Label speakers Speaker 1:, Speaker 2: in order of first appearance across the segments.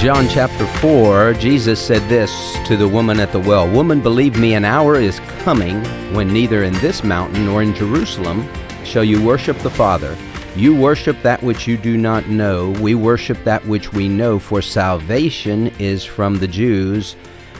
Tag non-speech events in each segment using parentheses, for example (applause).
Speaker 1: John chapter 4, Jesus said this to the woman at the well Woman, believe me, an hour is coming when neither in this mountain nor in Jerusalem shall you worship the Father. You worship that which you do not know. We worship that which we know, for salvation is from the Jews.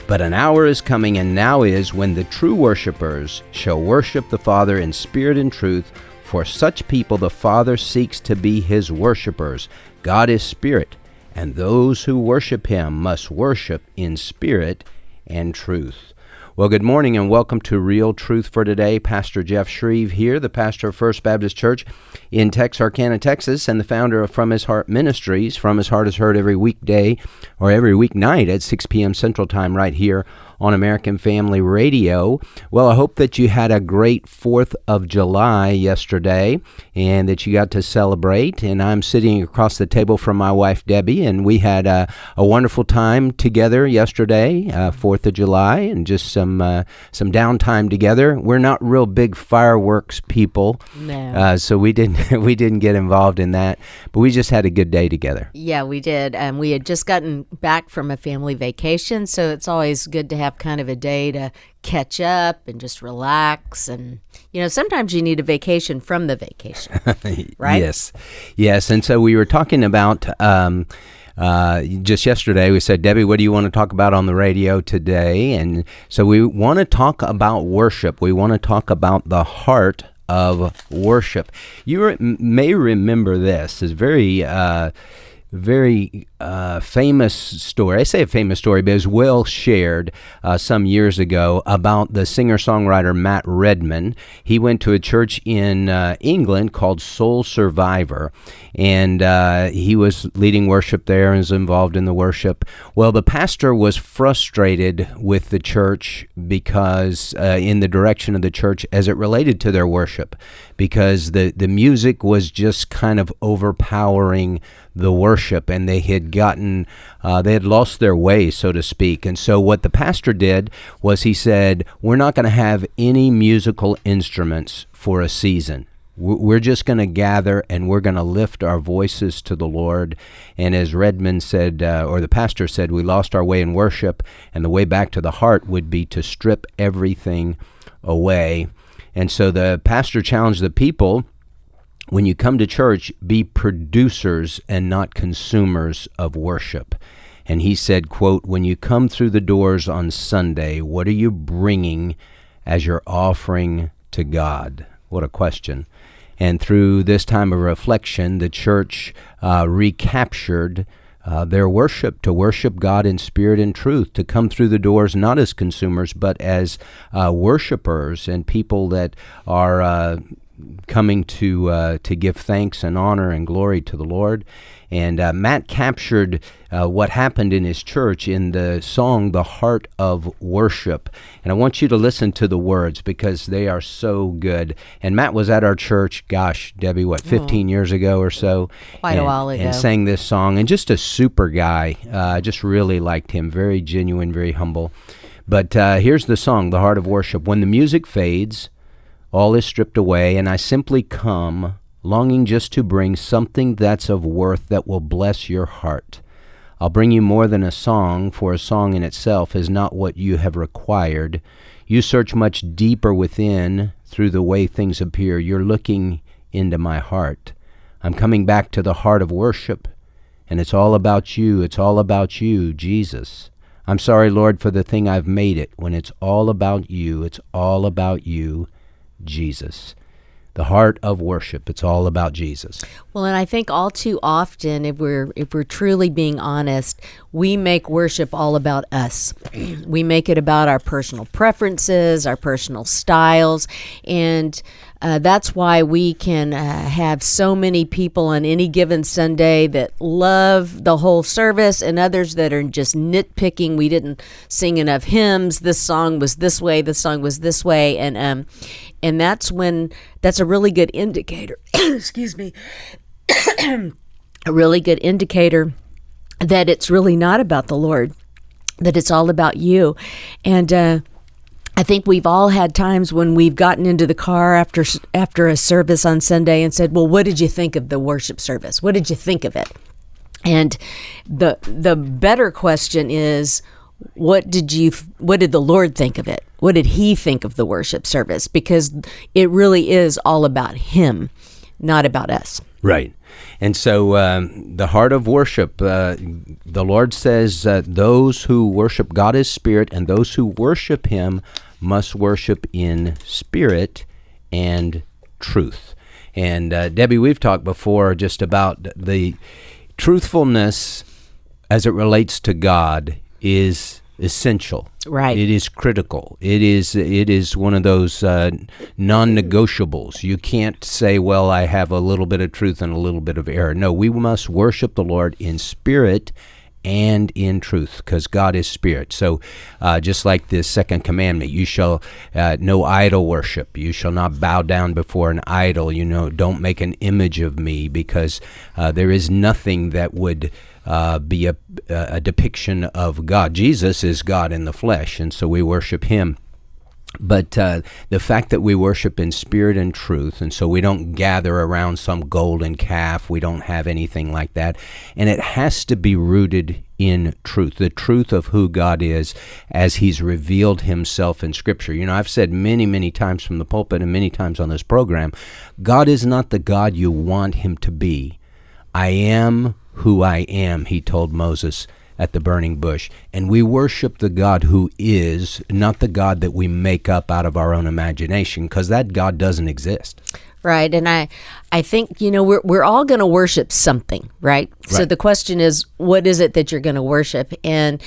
Speaker 1: But an hour is coming, and now is, when the true worshippers shall worship the Father in spirit and truth. For such people the Father seeks to be his worshippers. God is spirit and those who worship him must worship in spirit and truth. Well, good morning and welcome to Real Truth for Today. Pastor Jeff Schreve here, the pastor of First Baptist Church in Texarkana, Texas, and the founder of From His Heart Ministries. From His Heart is heard every weekday or every weeknight at 6 p.m. Central Time right here on American Family Radio. Well, I hope that you had a great 4th of July yesterday and that you got to celebrate. And I'm sitting across the table from my wife, Debbie, and we had a, a wonderful time together yesterday, uh, 4th of July, and just some, uh, some downtime together. We're not real big fireworks people.
Speaker 2: No.
Speaker 1: Uh, so we didn't (laughs) we didn't get involved in that, but we just had a good day together.
Speaker 2: Yeah, we did. And we had just gotten back from a family vacation, so it's always good to have have kind of a day to catch up and just relax. And, you know, sometimes you need a vacation from the vacation, (laughs) right?
Speaker 1: yes. Yes. And so we were talking about. Um, uh, just yesterday, we said, Debbie, what do you want to talk about on the radio today? And so we want to talk about worship. We want to talk about the heart of worship. You re- may remember this. It's very. Uh, very uh, famous story. I say a famous story, but it was well shared uh, some years ago about the singer songwriter Matt Redman. He went to a church in uh, England called Soul Survivor, and uh, he was leading worship there and was involved in the worship. Well, the pastor was frustrated with the church because, uh, in the direction of the church as it related to their worship, because the, the music was just kind of overpowering the worship, and they had gotten, uh, they had lost their way, so to speak. And so, what the pastor did was he said, We're not going to have any musical instruments for a season. We're just going to gather and we're going to lift our voices to the Lord. And as Redman said, uh, or the pastor said, we lost our way in worship, and the way back to the heart would be to strip everything away. And so the pastor challenged the people when you come to church, be producers and not consumers of worship. And he said, quote, when you come through the doors on Sunday, what are you bringing as your offering to God? What a question. And through this time of reflection, the church uh, recaptured uh, their worship, to worship God in spirit and truth, to come through the doors not as consumers, but as uh, worshipers and people that are uh, coming to uh, to give thanks and honor and glory to the Lord. And uh, Matt captured uh, what happened in his church in the song "The Heart of Worship," and I want you to listen to the words because they are so good. And Matt was at our church, gosh, Debbie, what, 15 oh, years ago or so?
Speaker 2: Quite
Speaker 1: and,
Speaker 2: a while ago.
Speaker 1: And sang this song, and just a super guy. Uh, I just really liked him. Very genuine, very humble. But uh, here's the song, "The Heart of Worship." When the music fades all is stripped away, and I simply come, longing just to bring something that's of worth that will bless your heart. I'll bring you more than a song, for a song in itself is not what you have required. You search much deeper within through the way things appear. You're looking into my heart. I'm coming back to the heart of worship, and it's all about you. It's all about you, Jesus. I'm sorry, Lord, for the thing I've made it. When it's all about you, it's all about you. Jesus. The heart of worship. It's all about Jesus.
Speaker 2: Well, and I think all too often, if we're if we're truly being honest, we make worship all about us. (clears throat) we make it about our personal preferences, our personal styles, and uh, that's why we can uh, have so many people on any given Sunday that love the whole service and others that are just nitpicking. We didn't sing enough hymns. This song was this way. This song was this way. And, um, and that's when that's a really good indicator. (coughs) excuse me. (coughs) a really good indicator that it's really not about the Lord, that it's all about you. And, uh, I think we've all had times when we've gotten into the car after after a service on Sunday and said, "Well, what did you think of the worship service? What did you think of it?" And the the better question is what did you what did the Lord think of it? What did he think of the worship service? Because it really is all about him, not about us.
Speaker 1: Right. And so um, the heart of worship, uh, the Lord says uh, those who worship God is spirit, and those who worship him must worship in spirit and truth. And uh, Debbie, we've talked before just about the truthfulness as it relates to God is essential.
Speaker 2: Right.
Speaker 1: It is critical. It is it is one of those uh, non-negotiables. You can't say, "Well, I have a little bit of truth and a little bit of error." No, we must worship the Lord in spirit and in truth because God is spirit. So, uh, just like this second commandment, you shall uh, no idol worship. You shall not bow down before an idol. You know, don't make an image of me because uh, there is nothing that would uh, be a, a depiction of God. Jesus is God in the flesh, and so we worship Him. But uh, the fact that we worship in spirit and truth, and so we don't gather around some golden calf, we don't have anything like that. And it has to be rooted in truth, the truth of who God is as He's revealed Himself in Scripture. You know, I've said many, many times from the pulpit and many times on this program God is not the God you want Him to be. I am who I am, he told Moses at the burning bush. And we worship the God who is, not the God that we make up out of our own imagination, because that God doesn't exist.
Speaker 2: Right. And I I think, you know, we're we're all gonna worship something, right? right? So the question is, what is it that you're gonna worship? And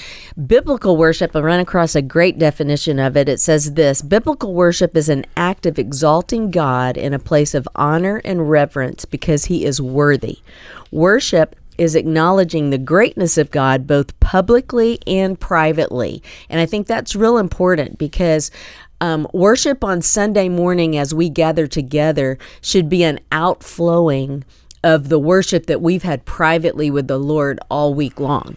Speaker 2: biblical worship, I run across a great definition of it. It says this biblical worship is an act of exalting God in a place of honor and reverence because he is worthy. Worship is acknowledging the greatness of God both publicly and privately. And I think that's real important because um, worship on Sunday morning as we gather together should be an outflowing of the worship that we've had privately with the Lord all week long.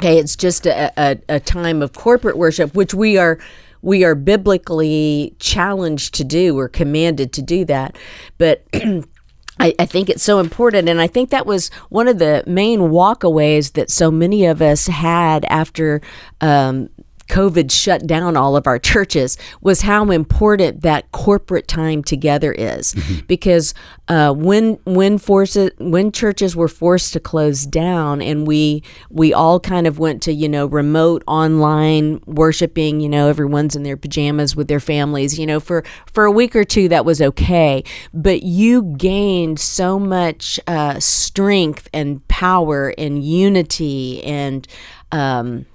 Speaker 2: Okay, it's just a, a, a time of corporate worship, which we are we are biblically challenged to do or commanded to do that. But (clears throat) I, I, think it's so important. And I think that was one of the main walkaways that so many of us had after um, COVID shut down all of our churches was how important that corporate time together is. Mm-hmm. Because uh, when when forces when churches were forced to close down and we we all kind of went to you know remote online worshiping, you know everyone's in their pajamas with their families, you know for for a week or two that was okay, but you gained so much uh, strength and power and unity and um,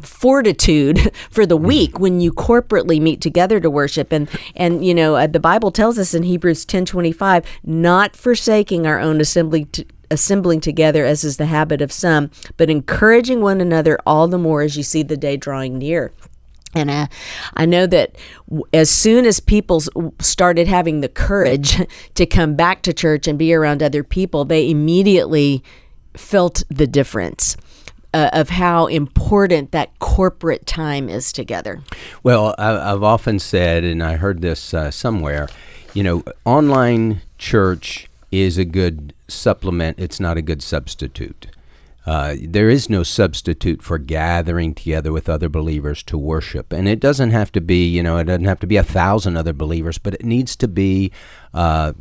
Speaker 2: fortitude (laughs) for the week when you corporately meet together to worship. And and you know uh, the bible tells us in hebrews 10:25 not forsaking our own assembly to, assembling together as is the habit of some but encouraging one another all the more as you see the day drawing near. And uh, I know that as soon as people started having the courage (laughs) to come back to church and be around other people, they immediately felt the difference uh, of how important that corporate time is together.
Speaker 1: Well, I, have often said, and I heard this uh, somewhere, you know, online church is a good supplement, it's not a good substitute. Uh, there is no substitute for gathering together with other believers to worship. And it doesn't have to be, you know, it doesn't have to be a thousand other believers, but it needs to be uh,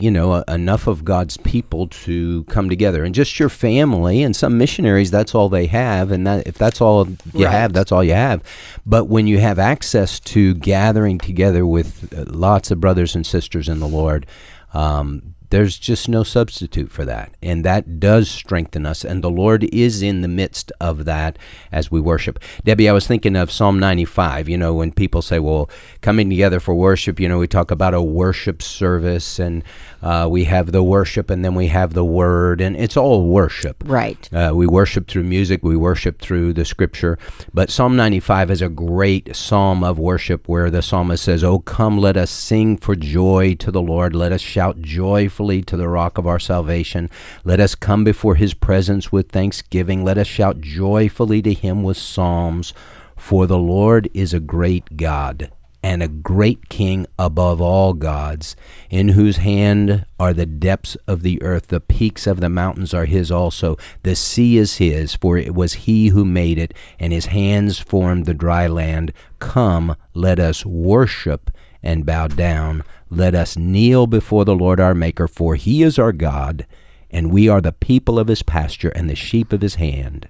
Speaker 1: you know, enough of God's people to come together, and just your family and some missionaries. That's all they have, and that if that's all you right. have, that's all you have. But when you have access to gathering together with uh, lots of brothers and sisters in the Lord, um, there's just no substitute for that. And that does strengthen us. And the Lord is in the midst of that as we worship. Debbie, I was thinking of Psalm 95. You know, when people say, well, coming together for worship, you know, we talk about a worship service and uh, we have the worship and then we have the word, and it's all worship.
Speaker 2: Right.
Speaker 1: Uh, we worship through music, we worship through the scripture. But Psalm 95 is a great psalm of worship where the psalmist says, Oh, come, let us sing for joy to the Lord. Let us shout joyfully to the rock of our salvation. Let us come before his presence with thanksgiving. Let us shout joyfully to him with psalms. For the Lord is a great God and a great king above all gods, in whose hand are the depths of the earth, the peaks of the mountains are his also. The sea is his, for it was he who made it, and his hands formed the dry land. Come, let us worship and bow down. Let us kneel before the Lord our Maker, for he is our God, and we are the people of his pasture and the sheep of his hand.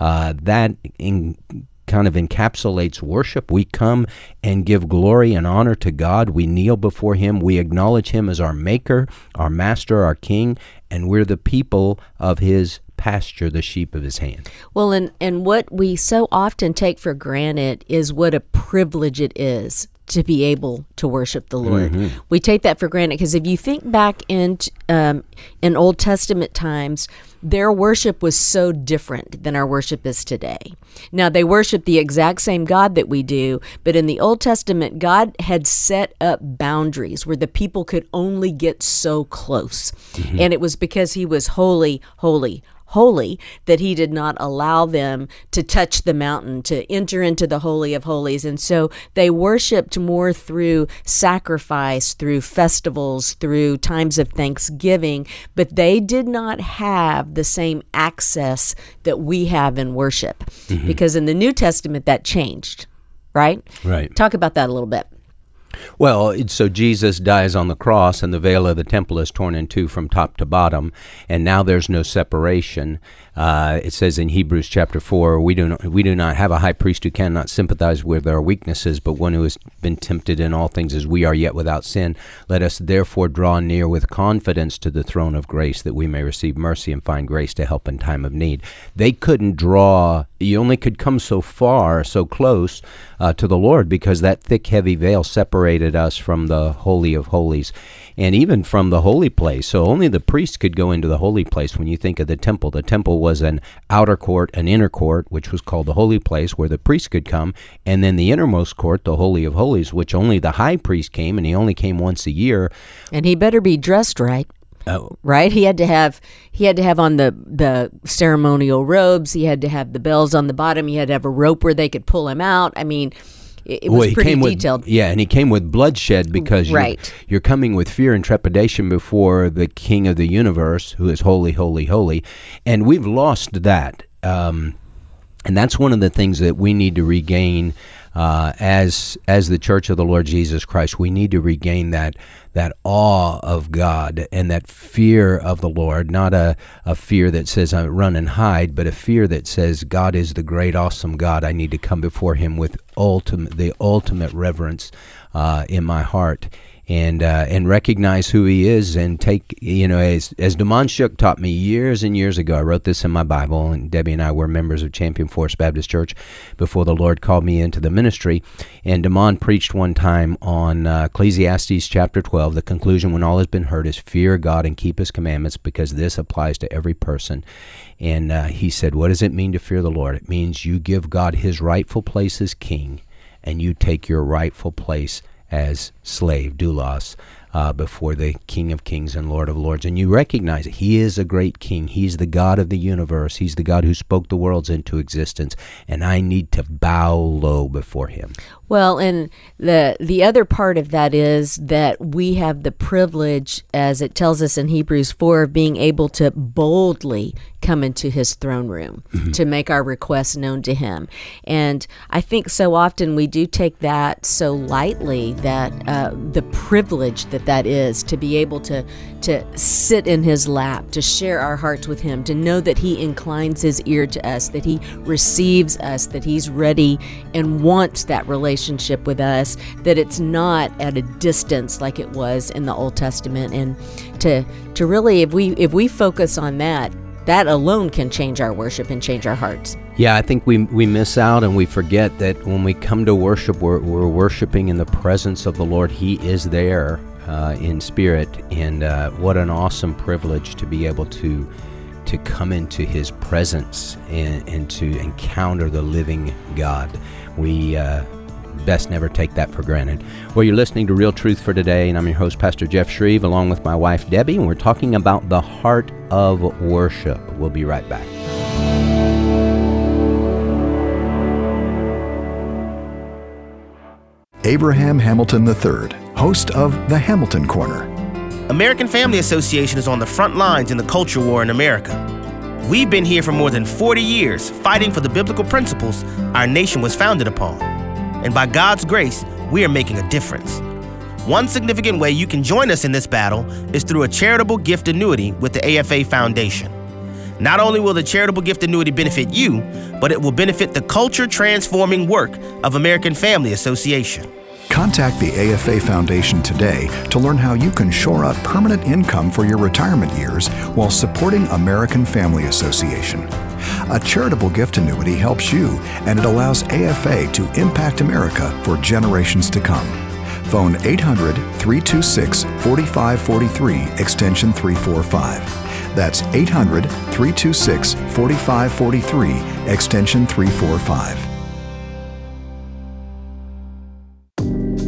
Speaker 1: Uh, that in, kind of encapsulates worship. We come and give glory and honor to God. We kneel before Him. We acknowledge Him as our Maker, our Master, our King, and we're the people of His pasture, the sheep of His hand.
Speaker 2: Well, and, and what we so often take for granted is what a privilege it is to be able to worship the Lord. Mm-hmm. We take that for granted because if you think back in um, in Old Testament times, their worship was so different than our worship is today. Now they worship the exact same God that we do, but in the Old Testament, God had set up boundaries where the people could only get so close, mm-hmm. and it was because He was holy, holy, holy that he did not allow them to touch the mountain, to enter into the Holy of Holies. And so they worshiped more through sacrifice, through festivals, through times of thanksgiving, but they did not have the same access that we have in worship. Mm-hmm. Because in the New Testament, that changed, right?
Speaker 1: Right.
Speaker 2: Talk about that a little bit.
Speaker 1: Well, so Jesus dies on the cross, and the veil of the temple is torn in two from top to bottom, and now there's no separation. Uh, it says in Hebrews chapter four, we do not, we do not have a high priest who cannot sympathize with our weaknesses, but one who has been tempted in all things as we are, yet without sin. Let us therefore draw near with confidence to the throne of grace, that we may receive mercy and find grace to help in time of need. They couldn't draw; you only could come so far, so close uh, to the Lord, because that thick, heavy veil separated us from the holy of holies and even from the holy place. So only the priest could go into the holy place when you think of the temple. The temple was an outer court, an inner court, which was called the holy place, where the priest could come, and then the innermost court, the holy of holies, which only the high priest came, and he only came once a year.
Speaker 2: And he better be dressed right. Oh. Right, he had to have he had to have on the the ceremonial robes. He had to have the bells on the bottom. He had to have a rope where they could pull him out. I mean, it, was well, pretty detailed.
Speaker 1: With, yeah, and he came with bloodshed because right. you're, you're coming with fear and trepidation before the King of the universe, who is holy, holy, holy, and we've lost that. Um, and that's one of the things that we need to regain uh, as as the Church of the Lord Jesus Christ. We need to regain that that awe of God and that fear of the Lord, not a, a fear that says I run and hide, but a fear that says God is the great, awesome God. I need to come before Him with ultimate the ultimate reverence uh, in my heart and uh, and recognize who he is and take you know as as Damon Shook taught me years and years ago. I wrote this in my Bible, and Debbie and I were members of Champion Forest Baptist Church before the Lord called me into the ministry. And Damon preached one time on uh, Ecclesiastes chapter twelve. The conclusion, when all has been heard, is fear God and keep His commandments, because this applies to every person. And uh, he said, "What does it mean to fear the Lord? It means you give God His rightful place as King, and you take your rightful place." As slave, doulos, uh, before the King of Kings and Lord of Lords. And you recognize it. He is a great king. He's the God of the universe. He's the God who spoke the worlds into existence. And I need to bow low before him.
Speaker 2: Well, and the the other part of that is that we have the privilege, as it tells us in Hebrews four, of being able to boldly come into His throne room mm-hmm. to make our requests known to Him. And I think so often we do take that so lightly that uh, the privilege that that is to be able to to sit in His lap, to share our hearts with Him, to know that He inclines His ear to us, that He receives us, that He's ready and wants that relationship relationship with us, that it's not at a distance like it was in the Old Testament. And to to really if we if we focus on that, that alone can change our worship and change our hearts.
Speaker 1: Yeah, I think we, we miss out and we forget that when we come to worship, we're, we're worshiping in the presence of the Lord. He is there uh, in spirit, and uh, what an awesome privilege to be able to to come into His presence and, and to encounter the living God. We uh, best never take that for granted. Well, you're listening to Real Truth for Today, and I'm your host, Pastor Jeff Schreve, along with my wife, Debbie, and we're talking about the heart of worship. We'll be right back.
Speaker 3: Abraham Hamilton III, host of The Hamilton Corner.
Speaker 4: American Family Association is on the front lines in the culture war in America. We've been here for more than 40 years fighting for the biblical principles our nation was founded upon. And by God's grace, we are making a difference. One significant way you can join us in this battle is through a charitable gift annuity with the AFA Foundation. Not only will the charitable gift annuity benefit you, but it will benefit the culture transforming work of American Family Association.
Speaker 3: Contact the AFA Foundation today to learn how you can shore up permanent income for your retirement years while supporting American Family Association. A charitable gift annuity helps you and it allows AFA to impact America for generations to come. Phone 800 326 4543, extension 345. That's 800 326 4543, extension 345.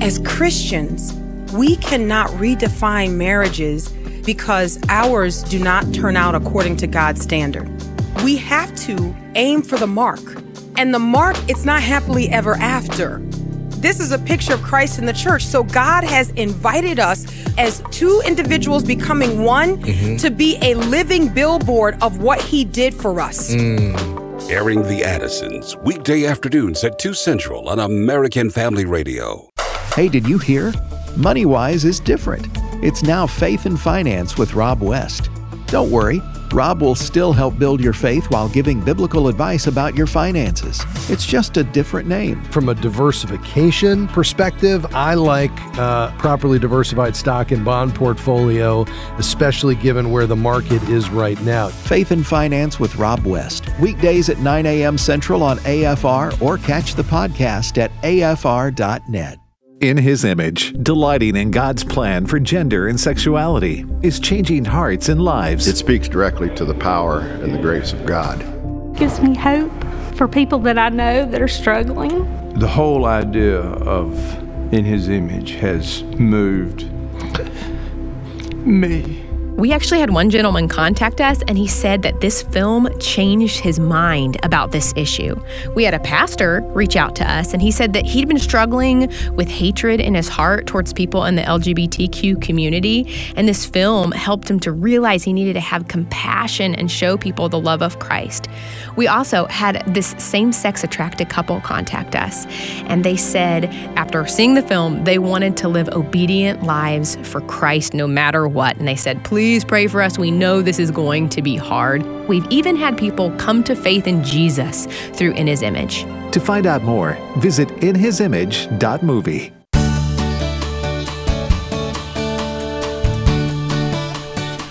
Speaker 5: As Christians, we cannot redefine marriages because ours do not turn out according to God's standard. We have to aim for the mark. And the mark, it's not happily ever after. This is a picture of Christ in the church. So God has invited us as two individuals becoming one mm-hmm. to be a living billboard of what he did for us.
Speaker 6: Mm. Airing the Addisons, weekday afternoons at 2 Central on American Family Radio.
Speaker 7: Hey, did you hear? MoneyWise is different. It's now Faith and Finance with Rob West. Don't worry, Rob will still help build your faith while giving biblical advice about your finances. It's just a different name.
Speaker 8: From a diversification perspective, I like uh, properly diversified stock and bond portfolio, especially given where the market is right now.
Speaker 7: Faith and Finance with Rob West. Weekdays at 9 a.m. Central on AFR or catch the podcast at afr.net.
Speaker 9: In His image, delighting in God's plan for gender and sexuality is changing hearts and lives.
Speaker 10: It speaks directly to the power and the grace of God.
Speaker 11: Gives me hope for people that I know that are struggling.
Speaker 12: The whole idea of In His image has moved me.
Speaker 13: We actually had one gentleman contact us, and he said that this film changed his mind about this issue. We had a pastor reach out to us, and he said that he'd been struggling with hatred in his heart towards people in the LGBTQ community, and this film helped him to realize he needed to have compassion and show people the love of Christ. We also had this same sex attracted couple contact us, and they said after seeing the film, they wanted to live obedient lives for Christ no matter what. And they said, please Please pray for us. We know this is going to be hard. We've even had people come to faith in Jesus through In His Image.
Speaker 9: To find out more, visit inhisimage.movie.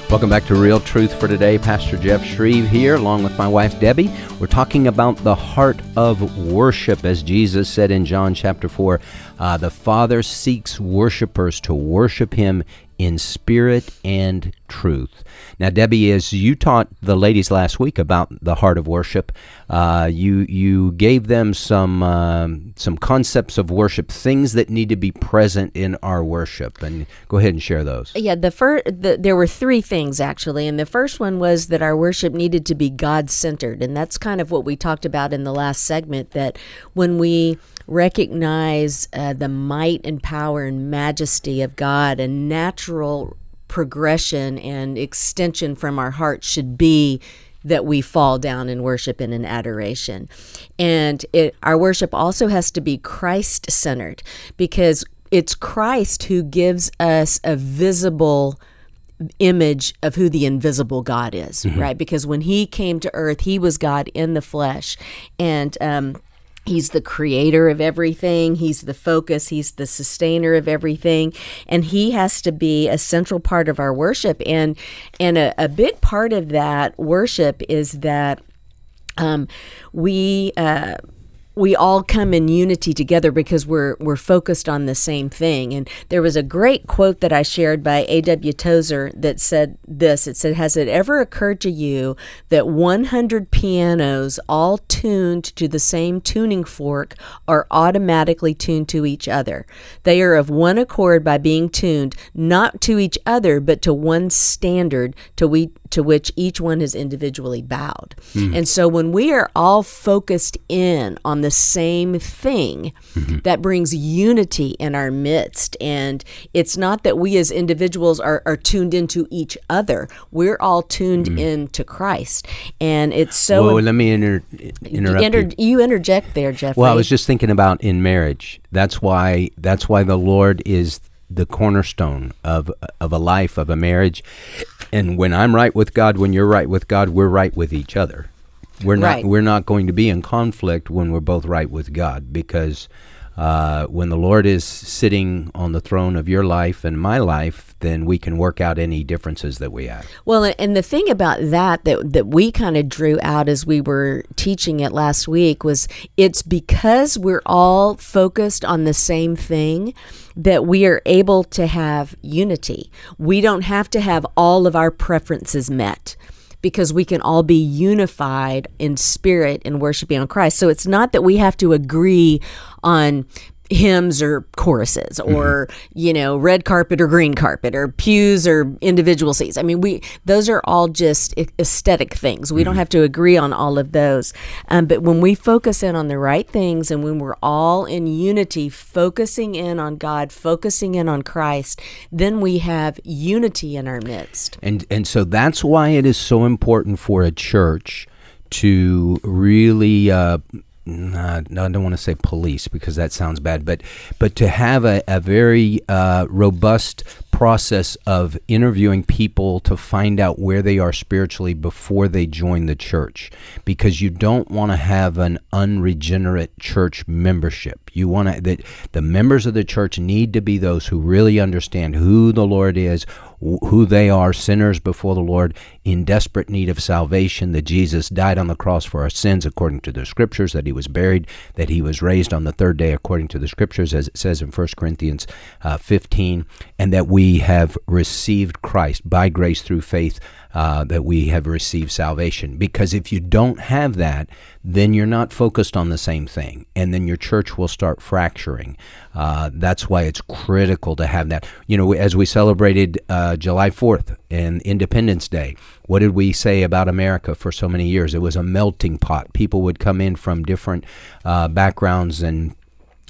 Speaker 1: Welcome back to Real Truth for Today. Pastor Jeff Schreve here, along with my wife Debbie. We're talking about the heart of worship, as Jesus said in John chapter 4. Uh, the Father seeks worshipers to worship Him in spirit and truth. Now, Debbie, as you taught the ladies last week about the heart of worship, uh, you you gave them some um, some concepts of worship, things that need to be present in our worship, and go ahead and share those.
Speaker 2: Yeah, the first the, there were three things actually, and the first one was that our worship needed to be God centered, and that's kind of what we talked about in the last segment. That when we recognize uh, the might and power and majesty of God, a natural progression and extension from our heart should be that we fall down in worship and in adoration. And it, our worship also has to be Christ centered because it's Christ who gives us a visible image of who the invisible God is, mm-hmm. right? Because when he came to earth, he was God in the flesh. And um, He's the creator of everything. He's the focus. He's the sustainer of everything. And he has to be a central part of our worship. And and a, a big part of that worship is that um, we uh, we all come in unity together because we're we're focused on the same thing. And there was a great quote that I shared by A.W. Tozer that said this. It said, "Has it ever occurred to you that 100 pianos all tuned to the same tuning fork are automatically tuned to each other? They are of one accord by being tuned not to each other but to one standard to we to which each one is individually bowed. Mm. And so when we are all focused in on the same thing mm-hmm. that brings unity in our midst. And it's not that we as individuals are, are tuned into each other, we're all tuned mm-hmm. into Christ. And it's so.
Speaker 1: well, let me inter- interrupt you.
Speaker 2: Inter- you interject there, Jeff.
Speaker 1: Well, I was just thinking about in marriage. That's why that's why the Lord is the cornerstone of of a life of a marriage. And when I'm right with God, when you're right with God, we're right with each other. We're not
Speaker 2: Right.
Speaker 1: we're not going to be in conflict when we're both right with God because uh, when the Lord is sitting on the throne of your life and my life, then we can work out any differences that we have.
Speaker 2: Well, and the thing about that that that we kind of drew out as we were teaching it last week was it's because we're all focused on the same thing that we are able to have unity. We don't have to have all of our preferences met because we can all be unified in spirit and worshiping on Christ. So it's not that we have to agree on hymns or choruses or you know red carpet or green carpet or pews or individual seats. I mean we those are all just aesthetic things. We don't have to agree on all of those. Um, but when we focus in on the right things and when we're all in unity focusing in on god focusing in on christ then we have unity in our midst.
Speaker 1: And and so that's why it is so important for a church to really uh, no, I don't want to say police because that sounds bad, but but to have a, a very uh, robust process of interviewing people to find out where they are spiritually before they join the church because you don't want to have an unregenerate church membership. You want to that the members of the church need to be those who really understand who the lord is who they are sinners before the lord in desperate need of salvation that jesus died on the cross for our sins according to the scriptures that he was buried that he was raised on the third day according to the scriptures as it says in 1 corinthians uh, 15 and that we have received christ by grace through faith uh, that we have received salvation. Because if you don't have that, then you're not focused on the same thing, and then your church will start fracturing. Uh, that's why it's critical to have that. You know, as we celebrated uh, July 4th and Independence Day, what did we say about America for so many years? It was a melting pot. People would come in from different uh, backgrounds and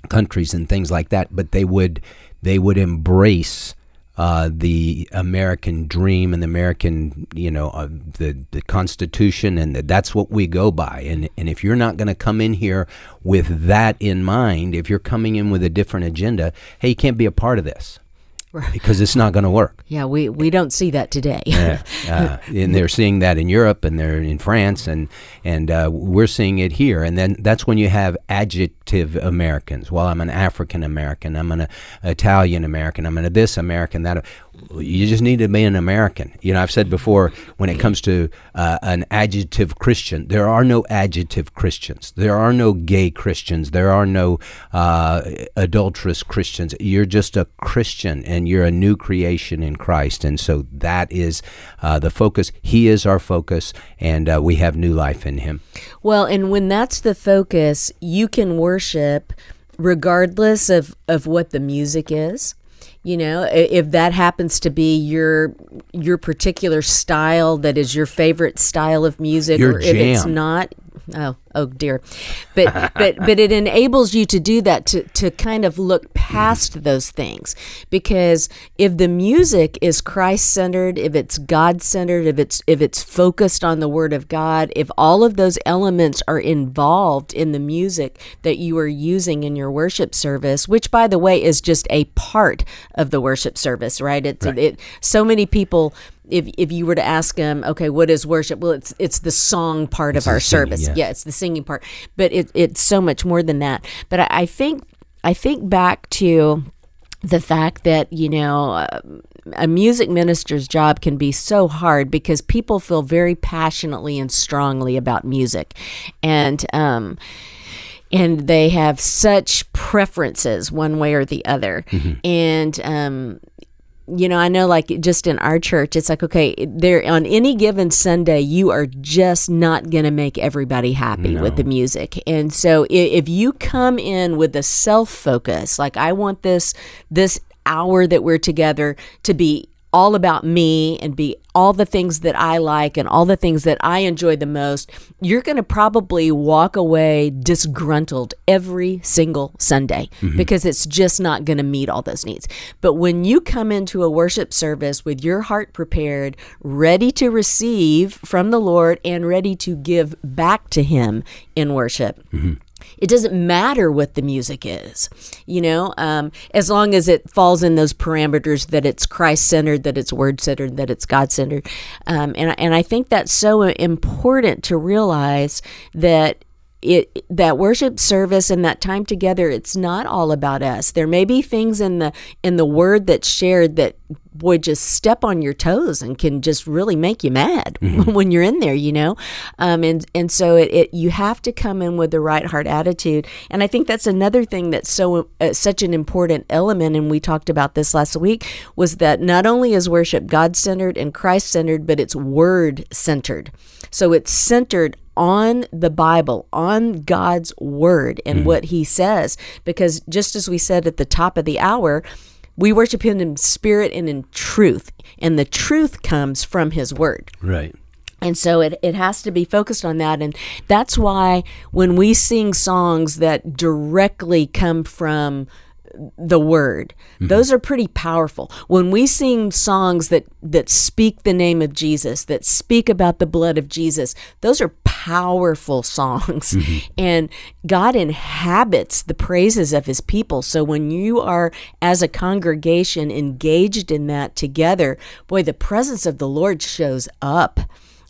Speaker 1: countries and things like that, but they would they would embrace uh, the American dream and the American, you know, uh, the the Constitution, and that's what we go by. And and if you're not going to come in here with that in mind, if you're coming in with a different agenda, hey, you can't be a part of this because it's not going to work.
Speaker 2: yeah we we don't see that today
Speaker 1: Yeah, uh, and they're seeing that in Europe, and they're in France, and and uh, we're seeing it here. And then that's when you have Americans. Well, I'm an African American. I'm an uh, Italian American. I'm an this American. That you just need to be an American. You know, I've said before when it comes to uh, an adjective Christian, there are no adjective Christians. There are no gay Christians. There are no uh, adulterous Christians. You're just a Christian, and you're a new creation in Christ. And so that is uh, the focus. He is our focus, and uh, we have new life in Him.
Speaker 2: Well, and when that's the focus, you can worship regardless of, of what the music is. You know, if that happens to be your your particular style that is your favorite style of music,
Speaker 1: Your
Speaker 2: or if it's not, oh, oh dear, but but but it enables you to do that to to kind of look past those things. Because if the music is Christ centered, if it's God centered, if it's if it's focused on the Word of God, if all of those elements are involved in the music that you are using in your worship service, which by the way is just a part of the worship service, right? It's it so many people if if you were to ask them, okay, what is worship? Well, it's it's the song part
Speaker 1: It's
Speaker 2: of our
Speaker 1: singing,
Speaker 2: service.
Speaker 1: yes.
Speaker 2: Yeah, it's the singing part, but it, it's so much more than that. But I, I think I think back to the fact that you know uh, a music minister's job can be so hard because people feel very passionately and strongly about music, and um, and they have such preferences one way or the other, and um, you know, I know like just in our church, it's like, okay, there on any given Sunday, you are just not going to make everybody happy with the music. And so if you come in with a self focus, like I want this, this hour that we're together to be all about me and be all the things that I like and all the things that I enjoy the most, you're going to probably walk away disgruntled every single Sunday mm-hmm. because it's just not going to meet all those needs. But when you come into a worship service with your heart prepared, ready to receive from the Lord and ready to give back to Him in worship, mm-hmm it doesn't matter what the music is, you know, um, as long as it falls in those parameters that it's Christ centered, that it's word centered, that it's God centered. Um, and, and I think that's so important to realize that it that worship service and that time together it's not all about us there may be things in the in the word that's shared that would just step on your toes and can just really make you mad (laughs) mm-hmm. when you're in there you know um, and and so it, it, you have to come in with the right heart attitude and i think that's another thing that's so uh, such an important element and we talked about this last week was that not only is worship god centered and christ centered but it's word centered so it's centered on the Bible, on God's word and mm what he says. Because just as we said at the top of the hour, we worship him in spirit and in truth. And the truth comes from his word.
Speaker 1: Right.
Speaker 2: And so it, it has to be focused on that. And that's why when we sing songs that directly come from the word. Mm-hmm. Those are pretty powerful. When we sing songs that that speak the name of Jesus, that speak about the blood of Jesus, those are powerful songs. Mm-hmm. And God inhabits the praises of his people. So when you are as a congregation engaged in that together, boy, the presence of the Lord shows up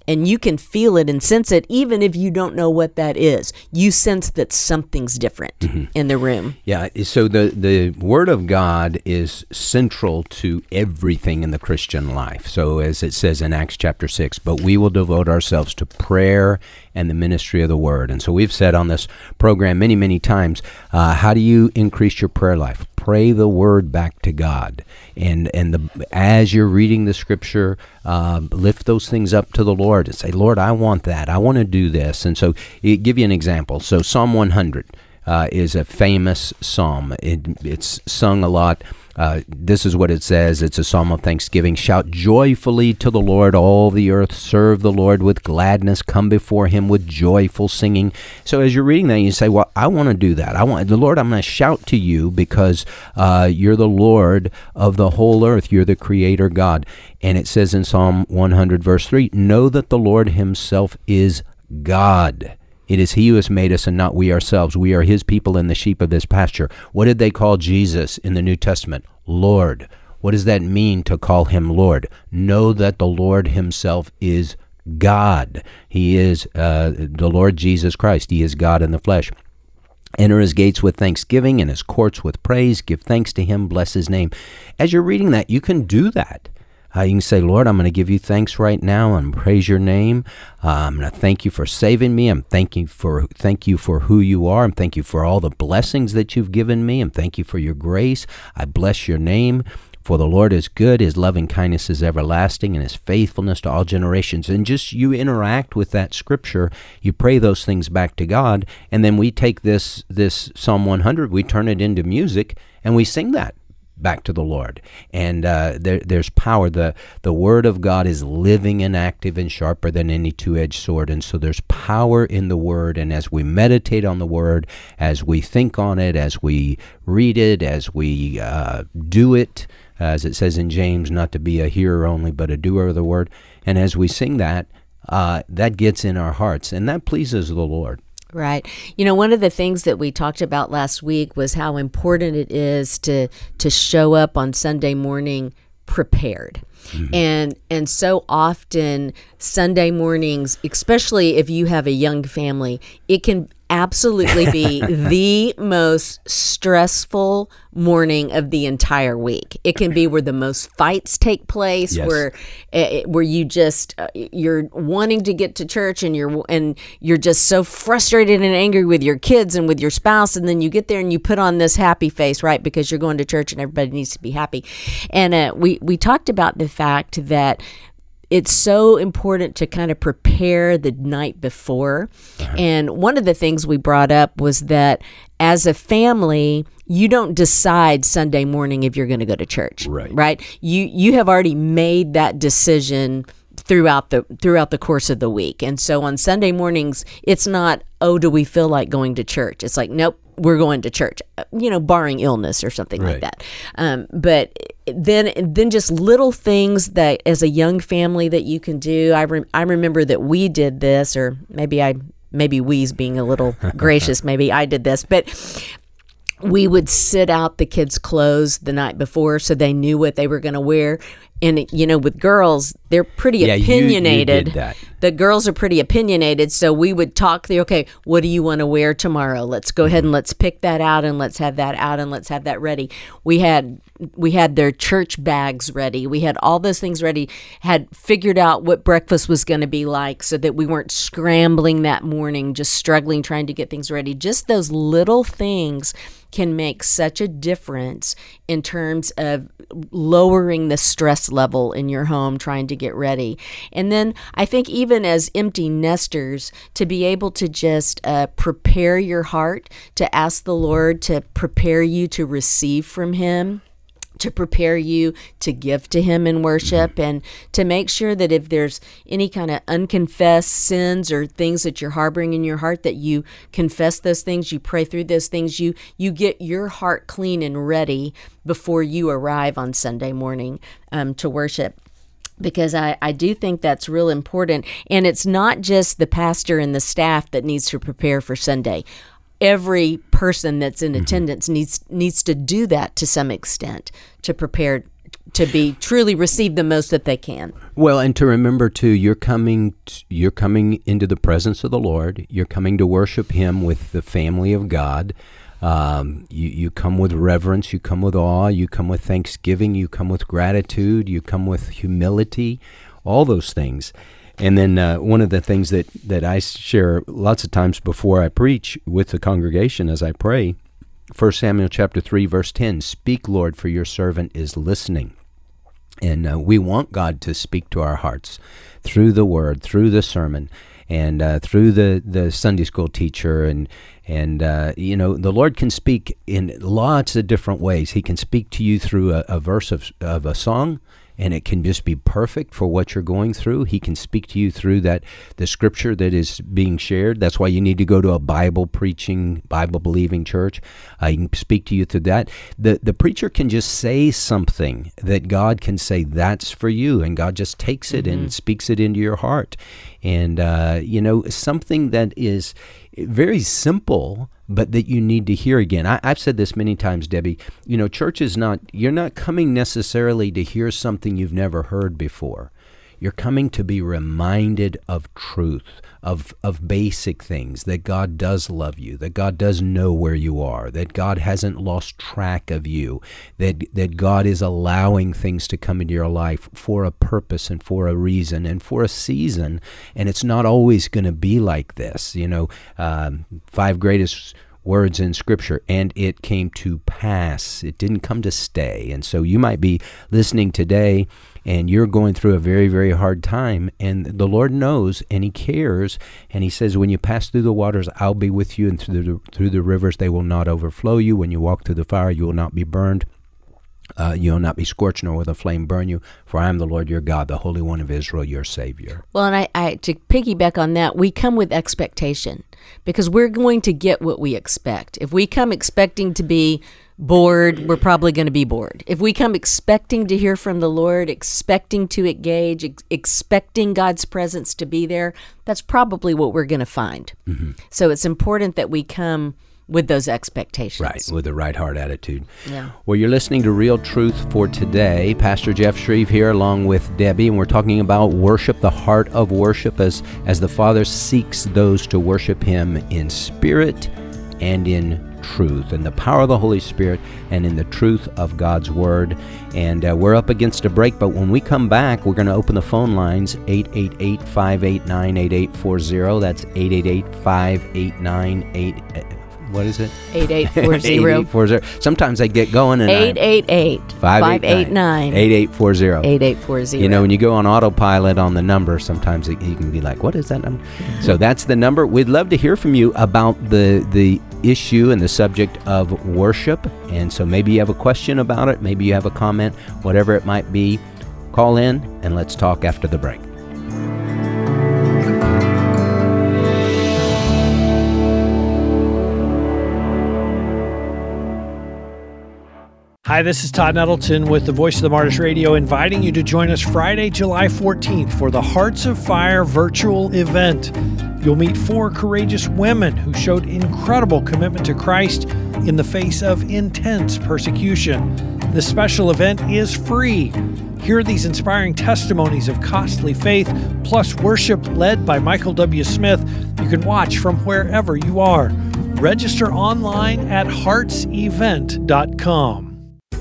Speaker 2: and you can feel it and sense it even if you don't know what that is you sense that something's different mm-hmm. in the room
Speaker 1: yeah so the the word of god is central to everything in the christian life so as it says in acts chapter 6 but we will devote ourselves to prayer and the ministry of the word and so we've said on this program many many times uh, how do you increase your prayer life pray the word back to God, and and the as you're reading the scripture, um, lift those things up to the Lord and say, Lord, I want that. I want to do this. And so, it, give you an example. So Psalm 100 uh, is a famous psalm. It, it's sung a lot. Uh, this is what it says. It's a psalm of thanksgiving. Shout joyfully to the Lord, all the earth. Serve the Lord with gladness. Come before him with joyful singing. So as you're reading that, you say, Well, I want to do that. I want the Lord, I'm going to shout to you because uh, you're the Lord of the whole earth. You're the creator God. And it says in Psalm 100, verse 3 Know that the Lord himself is God. It is He who has made us and not we ourselves. We are His people and the sheep of His pasture. What did they call Jesus in the New Testament? Lord. What does that mean to call Him Lord? Know that the Lord Himself is God. He is uh, the Lord Jesus Christ. He is God in the flesh. Enter his gates with thanksgiving and his courts with praise. Give thanks to him. Bless his name. As you're reading that, you can do that. Uh, you can say, Lord, I'm going to give you thanks right now and praise your name. Uh, I'm going to thank you for saving me. I'm thanking for thank you for who you are. I'm thank you for all the blessings that you've given me. I'm thank you for your grace. I bless your name. For the Lord is good, his loving kindness is everlasting, and his faithfulness to all generations. And just you interact with that scripture, you pray those things back to God, and then we take this this Psalm 100, we turn it into music, and we sing that back to the Lord. And uh, there, there's power. The, the Word of God is living and active and sharper than any two edged sword. And so there's power in the Word. And as we meditate on the Word, as we think on it, as we read it, as we uh, do it, as it says in James, not to be a hearer only, but a doer of the Word. And as we sing that, uh, that gets in our hearts and that pleases the Lord.
Speaker 2: Right. You know, one of the things that we talked about last week was how important it is to to show up on Sunday morning prepared. Mm-hmm. And and so often Sunday mornings, especially if you have a young family, it can absolutely be (laughs) the most stressful morning of the entire week. It can be where the most fights take place, yes. where uh, where you just uh, you're wanting to get to church and you're and you're just so frustrated and angry with your kids and with your spouse, and then you get there and you put on this happy face, right? Because you're going to church and everybody needs to be happy. And uh, we we talked about the fact that it's so important to kind of prepare the night before. Uh-huh. And one of the things we brought up was that as a family, you don't decide Sunday morning if you're going to go to church.
Speaker 1: Right.
Speaker 2: Right? You you have already made that decision throughout the throughout the course of the week. And so on Sunday mornings, it's not, "Oh, do we feel like going to church?" It's like, "Nope, we're going to church." Uh, You know, barring illness or something like that. Um, but then then just little things that as a young family that you can do. I rem- I remember that we did this or maybe I maybe we's being a little (laughs) gracious, maybe I did this, but we would sit out the kids' clothes the night before so they knew what they were going to wear. And you know, with girls, they're pretty
Speaker 1: Yeah, you- you did
Speaker 2: opinionated.
Speaker 1: that.
Speaker 2: The girls are pretty opinionated, so we would talk through. Okay, what do you want to wear tomorrow? Let's go ahead and let's pick that out, and let's have that out, and let's have that ready. We had we had their church bags ready. We had all those things ready. Had figured out what breakfast was going to be like, so that we weren't scrambling that morning, just struggling trying to get things ready. Just those little things can make such a difference in terms of lowering the stress level in your home trying to get ready. And then I think even as empty nesters, to be able to just uh, prepare your heart to ask the Lord to prepare you to receive from Him to prepare you to give to him in worship and to make sure that if there's any kind of unconfessed sins or things that you're harboring in your heart that you confess those things you pray through those things you you get your heart clean and ready before you arrive on sunday morning um, to worship because I, I do think that's real important. And it's not just the pastor and the staff that needs to prepare for Sunday. Every person that's in mm-hmm. attendance needs needs to do that to some extent to prepare to be truly receive the most that they can.
Speaker 1: Well, and to remember too, you're coming, t- you're coming into the presence of the Lord. You're coming to worship Him with the family of God. Um, you you come with reverence. You come with awe. You come with thanksgiving. You come with gratitude. You come with humility. All those things. And then uh, one of the things that that I share lots of times before I preach with the congregation as I pray, 1 Samuel chapter three verse ten: Speak, Lord, for your servant is listening. And uh, we want God to speak to our hearts through the Word, through the sermon, and uh, through the, the Sunday school teacher. And, and uh, you know, the Lord can speak in lots of different ways. He can speak to you through a, a verse of, of a song. And it can just be perfect for what you're going through. He can speak to you through that the scripture that is being shared. That's why you need to go to a Bible preaching, Bible believing church. Uh, he can speak to you through that. The the preacher can just say something that God can say that's for you, and God just takes it and speaks it into your heart. And uh, you know something that is very simple but that you need to hear again. I, I've said this many times, Debbie. You know, church is not, you're not coming necessarily to hear something you've never heard before. You're coming to be reminded of truth, of, of basic things that God does love you, that God does know where you are, that God hasn't lost track of you, that, that God is allowing things to come into your life for a purpose and for a reason and for a season. And it's not always going to be like this. You know, um, five greatest words in scripture and it came to pass it didn't come to stay and so you might be listening today and you're going through a very very hard time and the lord knows and he cares and he says when you pass through the waters i'll be with you and through the through the rivers they will not overflow you. When you walk through the fire you will not be burned. Uh, you will not be scorched nor will the flame burn you. For i am the lord your god the holy one of israel your savior.
Speaker 2: Well, and I, I to piggyback on that, we come with expectation because we're going to get what we expect. If we come expecting to be bored, we're probably going to be bored. If we come expecting to hear from the Lord, expecting to engage, ex- expecting God's presence to be there, that's probably what we're going to find. Mm-hmm. So it's important that we come with those expectations.
Speaker 1: Right, with the right heart attitude.
Speaker 2: Yeah.
Speaker 1: Well, you're listening to Real Truth for today. Pastor Jeff Schreve here, along with Debbie, and we're talking about worship, the heart of worship, as as the Father seeks those to worship Him in spirit and in truth, and the power of the Holy Spirit, and in the truth of God's Word. And uh, we're up against a break, but when we come back, we're going to open the phone lines 888 589 8840. That's 888 589 what is it?
Speaker 2: 8840.
Speaker 1: 8840. Sometimes they get going and I-
Speaker 2: 888 589
Speaker 1: 8840.
Speaker 2: 8840.
Speaker 1: You know, when you go on autopilot on the number, sometimes you can be like, "What is that number?" so that's the number. We'd love to hear from you about the the issue and the subject of worship. And so maybe you have a question about it, maybe you have a comment, whatever it might be. Call in and let's talk after the break.
Speaker 14: Hi, this is Todd Nettleton with the Voice of the Martyrs Radio, inviting you to join us Friday, July 14th for the Hearts of Fire virtual event. You'll meet four courageous women who showed incredible commitment to Christ in the face of intense persecution. This special event is free. Hear these inspiring testimonies of costly faith, plus worship led by Michael W. Smith. You can watch from wherever you are. Register online at heartsevent.com.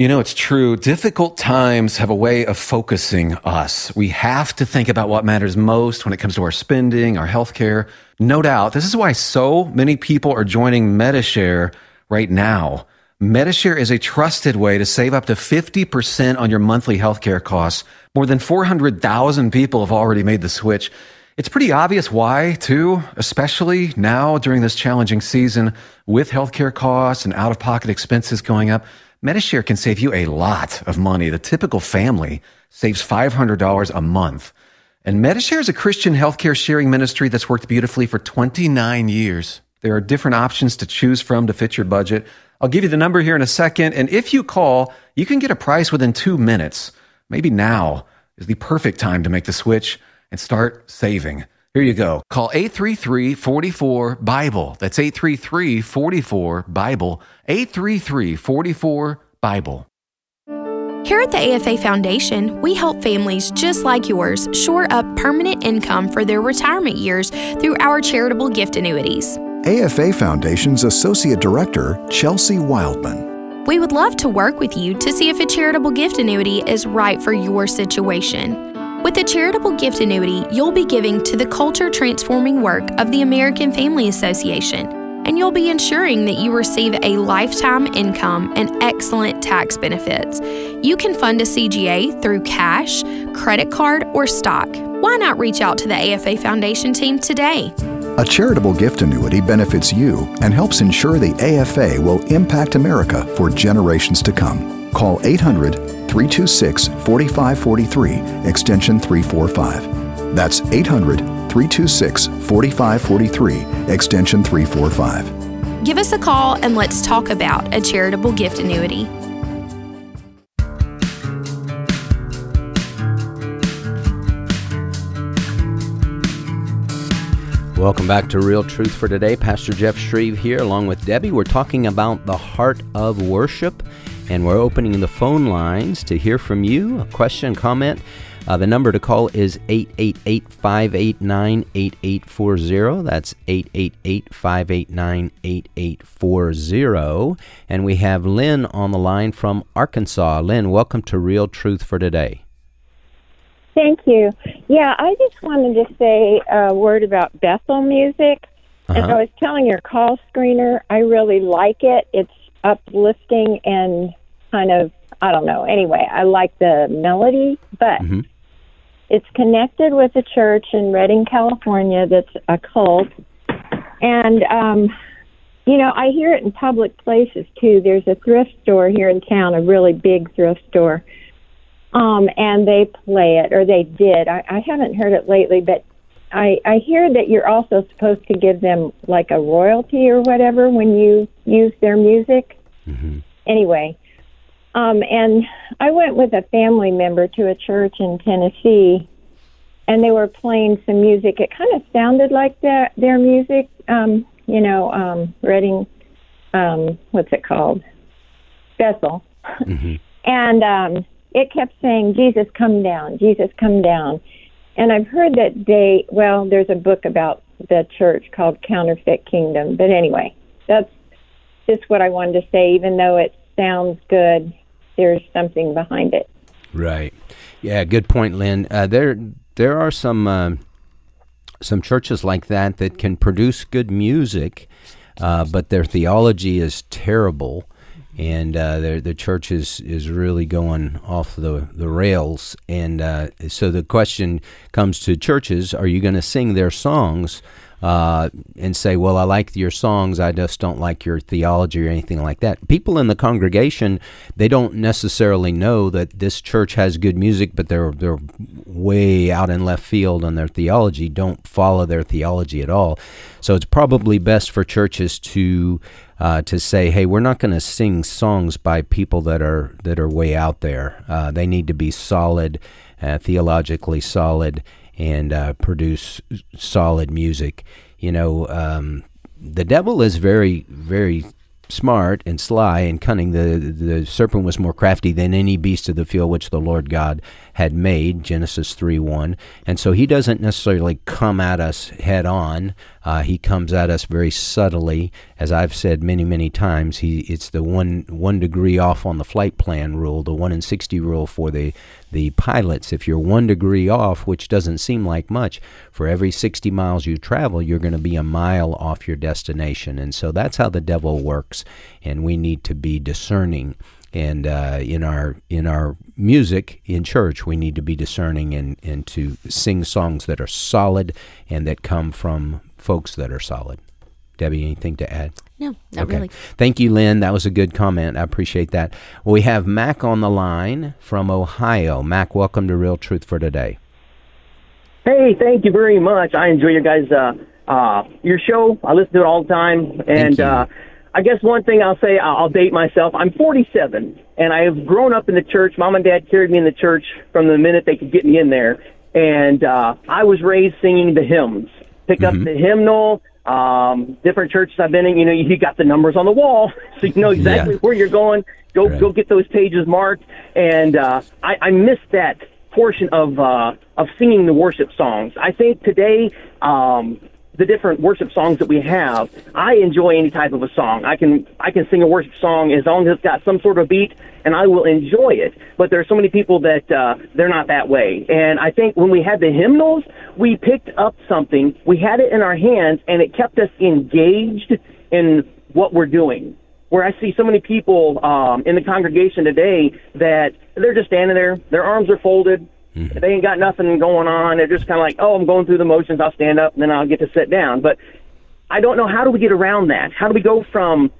Speaker 15: You know, it's true. Difficult times have a way of focusing us. We have to think about what matters most when it comes to our spending, our healthcare. No doubt. This is why so many people are joining Medi-Share right now. Medi-Share is a trusted way to save up to 50% on your monthly healthcare costs. More than 400,000 people have already made the switch. It's pretty obvious why, too, especially now during this challenging season with healthcare costs and out of pocket expenses going up. Medi-Share can save you a lot of money. The typical family saves $500 a month. And Medi-Share is a Christian healthcare sharing ministry that's worked beautifully for 29 years. There are different options to choose from to fit your budget. I'll give you the number here in a second. And if you call, you can get a price within two minutes. Maybe now is the perfect time to make the switch and start saving. Here you go. Call 833 44 Bible. That's 833 44 Bible. 833 44 Bible.
Speaker 16: Here at the AFA Foundation, we help families just like yours shore up permanent income for their retirement years through our charitable gift annuities.
Speaker 3: AFA Foundation's Associate Director, Chelsea Wildman.
Speaker 16: We would love to work with you to see if a charitable gift annuity is right for your situation. With a charitable gift annuity, you'll be giving to the culture transforming work of the American Family Association, and you'll be ensuring that you receive a lifetime income and excellent tax benefits. You can fund a CGA through cash, credit card, or stock. Why not reach out to the AFA Foundation team today?
Speaker 3: A charitable gift annuity benefits you and helps ensure the AFA will impact America for generations to come. Call 800 326 4543, extension 345. That's 800 326 4543, extension 345.
Speaker 16: Give us a call and let's talk about a charitable gift annuity.
Speaker 1: Welcome back to Real Truth for Today. Pastor Jeff Schreve here, along with Debbie. We're talking about the heart of worship, and we're opening the phone lines to hear from you. A question, comment. Uh, the number to call is 888 589 8840. That's 888 589 8840. And we have Lynn on the line from Arkansas. Lynn, welcome to Real Truth for Today.
Speaker 17: Thank you. Yeah, I just wanted to say a word about Bethel music. As
Speaker 1: Uh-huh.
Speaker 17: I was telling your call screener, I really like it. It's uplifting and kind of, I don't know. Anyway, I like the melody, but
Speaker 1: Mm-hmm.
Speaker 17: it's connected with a church in Redding, California that's a cult. And, um, you know, I hear it in public places too. There's a thrift store here in town, a really big thrift store. Um, and they play it, or they did. I, I haven't heard it lately, but I, I hear that you're also supposed to give them like a royalty or whatever when you use their music. Anyway, um, and I went with a family member to a church in Tennessee, and they were playing some music. It kind of sounded like their their music, um, you know, um, Redding um, what's it called? Bethel.
Speaker 1: Mm-hmm. (laughs)
Speaker 17: And um, it kept saying, Jesus, come down, Jesus, come down. And I've heard that they, well, there's a book about the church called Counterfeit Kingdom. But anyway, that's just what I wanted to say. Even though it sounds good, there's something behind it.
Speaker 1: Right. Yeah. Good point, Lynn. Uh, there, there are some uh, some churches like that that can produce good music, uh, but their theology is terrible and uh, the church is, is really going off the, the rails. And uh, so the question comes to churches: Are you going to sing their songs uh, and say, "Well, I like your songs, I just don't like your theology or anything like that"? People in the congregation they don't necessarily know that this church has good music, but they're they're way out in left field on their theology. Don't follow their theology at all. So it's probably best for churches to uh, to say, hey, we're not going to sing songs by people that are that are way out there. Uh, they need to be solid, uh, theologically solid, and uh, produce solid music. You know, um, the devil is very, very smart and sly and cunning. The the serpent was more crafty than any beast of the field which the Lord God had made. Genesis three one. And so he doesn't necessarily come at us head on. Uh, he comes at us very subtly, as I've said many many times. He it's the one one degree off on the flight plan rule, the one in sixty rule for the the pilots. If you're one degree off, which doesn't seem like much, for every 60 miles you travel, you're going to be a mile off your destination. And so that's how the devil works. And we need to be discerning. And uh, in our in our music in church, we need to be discerning and, and to sing songs that are solid and that come from folks that are solid. Debbie, anything to add?
Speaker 2: No, not
Speaker 1: okay.
Speaker 2: really.
Speaker 1: Thank you, Lynn. That was a good comment. I appreciate that. We have Mac on the line from Ohio. Mac, welcome to Real Truth for Today.
Speaker 18: Hey, thank you very much. I enjoy your guys' uh, uh, your show. I listen to it all the time, and uh, I guess one thing I'll say, I'll date myself. I'm 47, and I have grown up in the church. Mom and Dad carried me in the church from the minute they could get me in there, and uh, I was raised singing the hymns. Pick up the hymnal um, different churches I've been in, you know, you got the numbers on the wall, (laughs) so you know exactly yeah. where you're going. Go right. go get those pages marked, and uh, I, I missed that portion of uh, of singing the worship songs. I think today um, the different worship songs that we have, I enjoy any type of a song. I can I can sing a worship song as long as it's got some sort of beat, and I will enjoy it. But there are so many people that uh, they're not that way. And I think when we had the hymnals, we picked up something, we had it in our hands, and it kept us engaged in what we're doing. Where I see so many people um, in the congregation today that they're just standing there, their arms are folded, Mm-hmm. They ain't got nothing going on. They're just kind of like, oh, I'm going through the motions. I'll stand up and then I'll get to sit down. But I don't know how do we get around that? How do we go from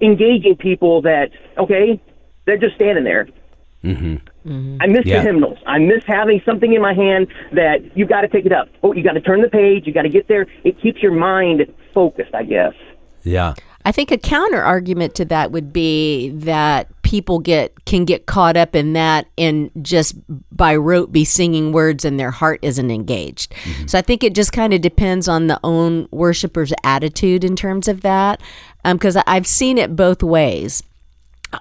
Speaker 18: engaging people that okay, they're just standing there.
Speaker 1: Mm-hmm.
Speaker 18: Mm-hmm. I miss yeah. the hymnals. I miss having something in my hand that you've got to take it up. Oh, you got to turn the page. You got to get there. It keeps your mind focused, I guess.
Speaker 1: Yeah.
Speaker 2: I think a counter argument to that would be that people get can get caught up in that and just by rote be singing words and their heart isn't engaged. Mm-hmm. So I think it just kind of depends on the own worshiper's attitude in terms of that, because um, I've seen it both ways.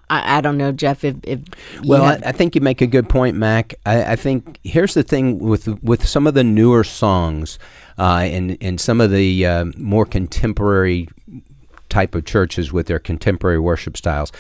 Speaker 2: I, I, don't know, Jeff. If, if
Speaker 1: well, have... I, I, think you make a good point, Mac. I, I, think here's the thing with with some of the newer songs uh, and and some of the uh, more contemporary type of churches with their contemporary worship styles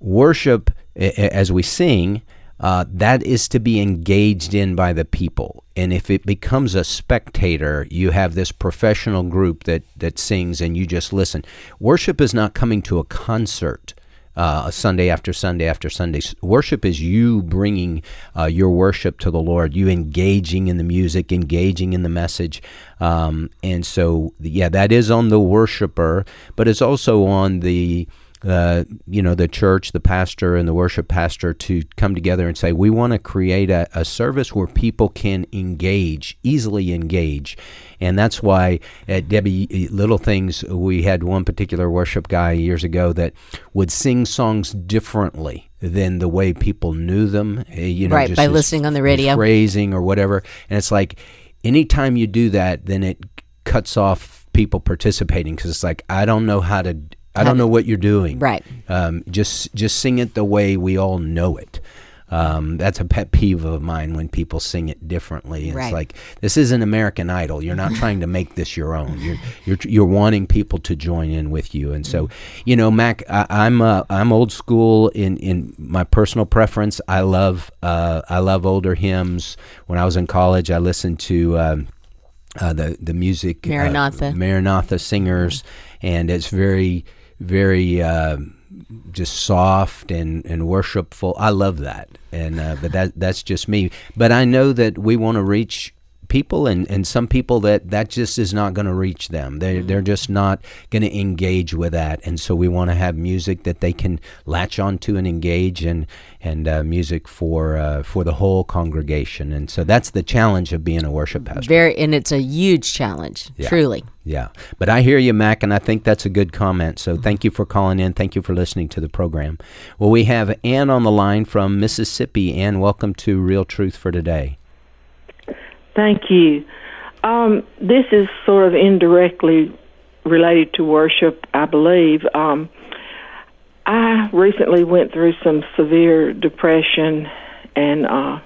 Speaker 1: worship as we sing, uh, that is to be engaged in by the people. And if it becomes a spectator, you have this professional group that, that sings and you just listen. Worship is not coming to a concert. Uh, Sunday after Sunday after Sunday. Worship is you bringing uh, your worship to the Lord, you engaging in the music, engaging in the message. Um, and so, yeah, that is on the worshiper, but it's also on the uh, you know, the church, the pastor, and the worship pastor to come together and say, we want to create a, a service where people can engage, easily engage. And that's why at Debbie Little Things, we had one particular worship guy years ago that would sing songs differently than the way people knew them. Eh, you know,
Speaker 2: right, by listening on the radio.
Speaker 1: Phrasing or whatever. And it's like, anytime you do that, then it cuts off people participating because it's like I don't know how to I don't know what you're doing.
Speaker 2: Right.
Speaker 1: Um, just just sing it the way we all know it. Um, that's a pet peeve of mine when people sing it differently. It's
Speaker 2: Right.
Speaker 1: like this isn't American Idol. You're not trying to make this your own. You're you're you're wanting people to join in with you. And so, you know, Mac, I, I'm uh, I'm old school in in my personal preference. I love uh, I love older hymns. When I was in college, I listened to. Um, uh, the the music uh,
Speaker 2: Maranatha.
Speaker 1: Maranatha singers, and it's very very uh, just soft and, and worshipful. I love that, and uh, but that that's just me. But I know that we want to reach people and, and some people that that just is not going to reach them they they're just not going to engage with that and so we want to have music that they can latch onto and engage and and uh, music for uh, for the whole congregation and so that's the challenge of being a worship pastor
Speaker 2: Very, and it's a huge challenge,
Speaker 1: Yeah.
Speaker 2: truly.
Speaker 1: yeah. But I hear you, Mac, and I think that's a good comment. So thank you for calling in. Thank you for listening to the program. Well, we have Ann on the line from Mississippi. Ann, welcome to Real Truth for Today.
Speaker 19: Thank you. Um, this is sort of indirectly related to worship, I believe. Um, I recently went through some severe depression, and uh,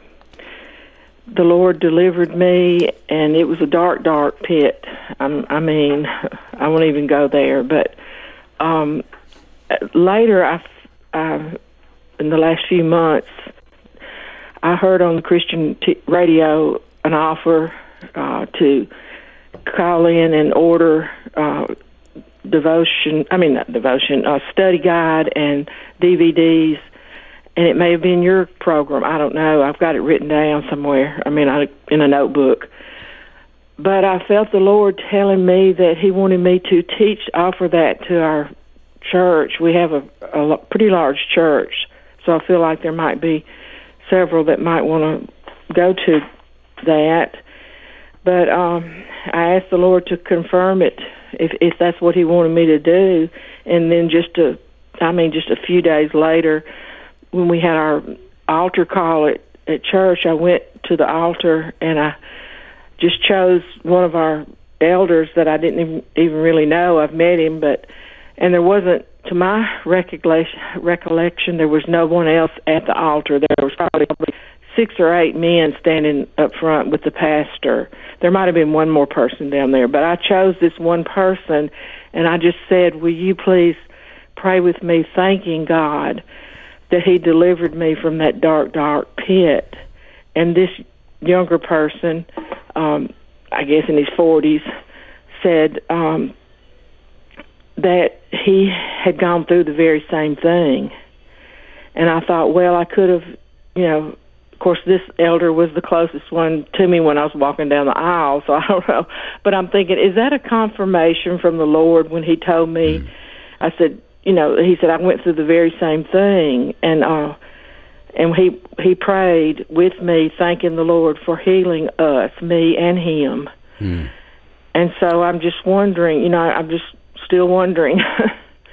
Speaker 19: the Lord delivered me, and it was a dark, dark pit. i I mean, (laughs) I won't even go there. But um, later, I, I, in the last few months, I heard on the Christian t- radio an offer uh, to call in and order uh, devotion. I mean, not devotion, uh, study guide and DVDs. And it may have been your program. I don't know. I've got it written down somewhere. I mean, I, in a notebook. But I felt the Lord telling me that He wanted me to teach, offer that to our church. We have a, a pretty large church, so I feel like there might be several that might want to go to that. But um, I asked the Lord to confirm it if if that's what He wanted me to do, and then just a, I mean, just a few days later, when we had our altar call at at church, I went to the altar and I just chose one of our elders that I didn't even, really know. I've met him, but and there wasn't, to my recollection, there was no one else at the altar. There was probably six or eight men standing up front with the pastor. There might have been one more person down there, but I chose this one person, and I just said, "Will you please pray with me, thanking God that He delivered me from that dark, dark pit?" And this younger person, um, I guess in his forties, said um, that he had gone through the very same thing. And I thought, well, I could have, you know, course, this elder was the closest one to me when I was walking down the aisle, so (laughs) I don't know. But I'm thinking, is that a confirmation from the Lord when He told me? I said, you know, He said I went through the very same thing, and uh, and He He prayed with me, thanking the Lord for healing us, me and Him. And so I'm just wondering, you know, I'm just still wondering. (laughs)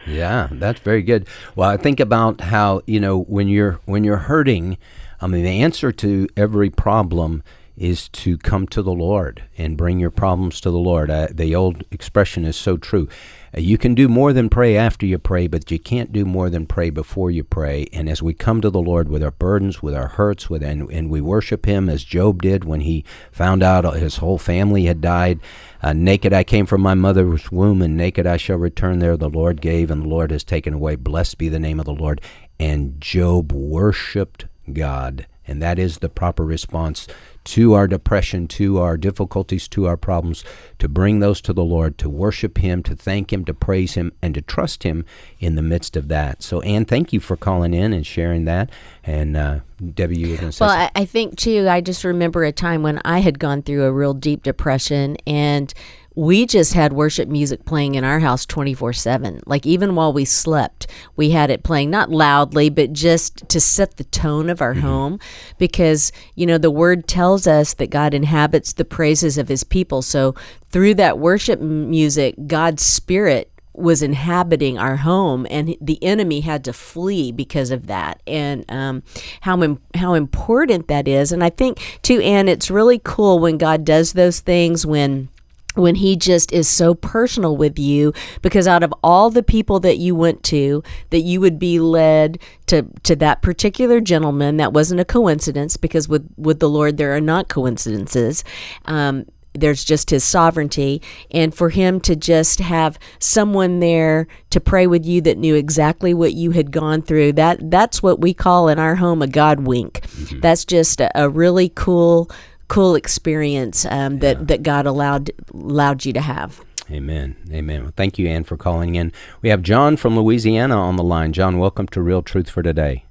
Speaker 1: Yeah, that's very good. Well, I think about how you know when you're when you're hurting. I mean, the answer to every problem is to come to the Lord and bring your problems to the Lord. Uh, the old expression is so true. Uh, you can do more than pray after you pray, but you can't do more than pray before you pray. And as we come to the Lord with our burdens, with our hurts, with and, and we worship Him as Job did when he found out his whole family had died. Uh, naked I came from my mother's womb, and naked I shall return there. The Lord gave, and the Lord has taken away. Blessed be the name of the Lord. And Job worshipped God. And that is the proper response to our depression, to our difficulties, to our problems, to bring those to the Lord, to worship Him, to thank Him, to praise Him, and to trust Him in the midst of that. So, Anne, thank you for calling in and sharing that. And uh, Debbie, you were going to say
Speaker 2: Well, I think too. I just remember a time when I had gone through a real deep depression, and we just had worship music playing in our house twenty four seven. Like even while we slept, we had it playing not loudly, but just to set the tone of our home, because you know the Word tells us that God inhabits the praises of His people. So through that worship music, God's Spirit was inhabiting our home and the enemy had to flee because of that and um, how im- how important that is and I think too Anne, it's really cool when God does those things when when he just is so personal with you because out of all the people that you went to that you would be led to to that particular gentleman that wasn't a coincidence because with with the lord there are not coincidences. Um, there's just his sovereignty. And for him to just have someone there to pray with you that knew exactly what you had gone through that that's what we call in our home a god wink. Mm-hmm. that's just a, a, really cool cool experience um, that yeah. that god allowed allowed you to have
Speaker 1: Amen. Amen. Well, thank you, Anne, for calling in. We have John from Louisiana on the line. John, welcome to Real Truth for Today.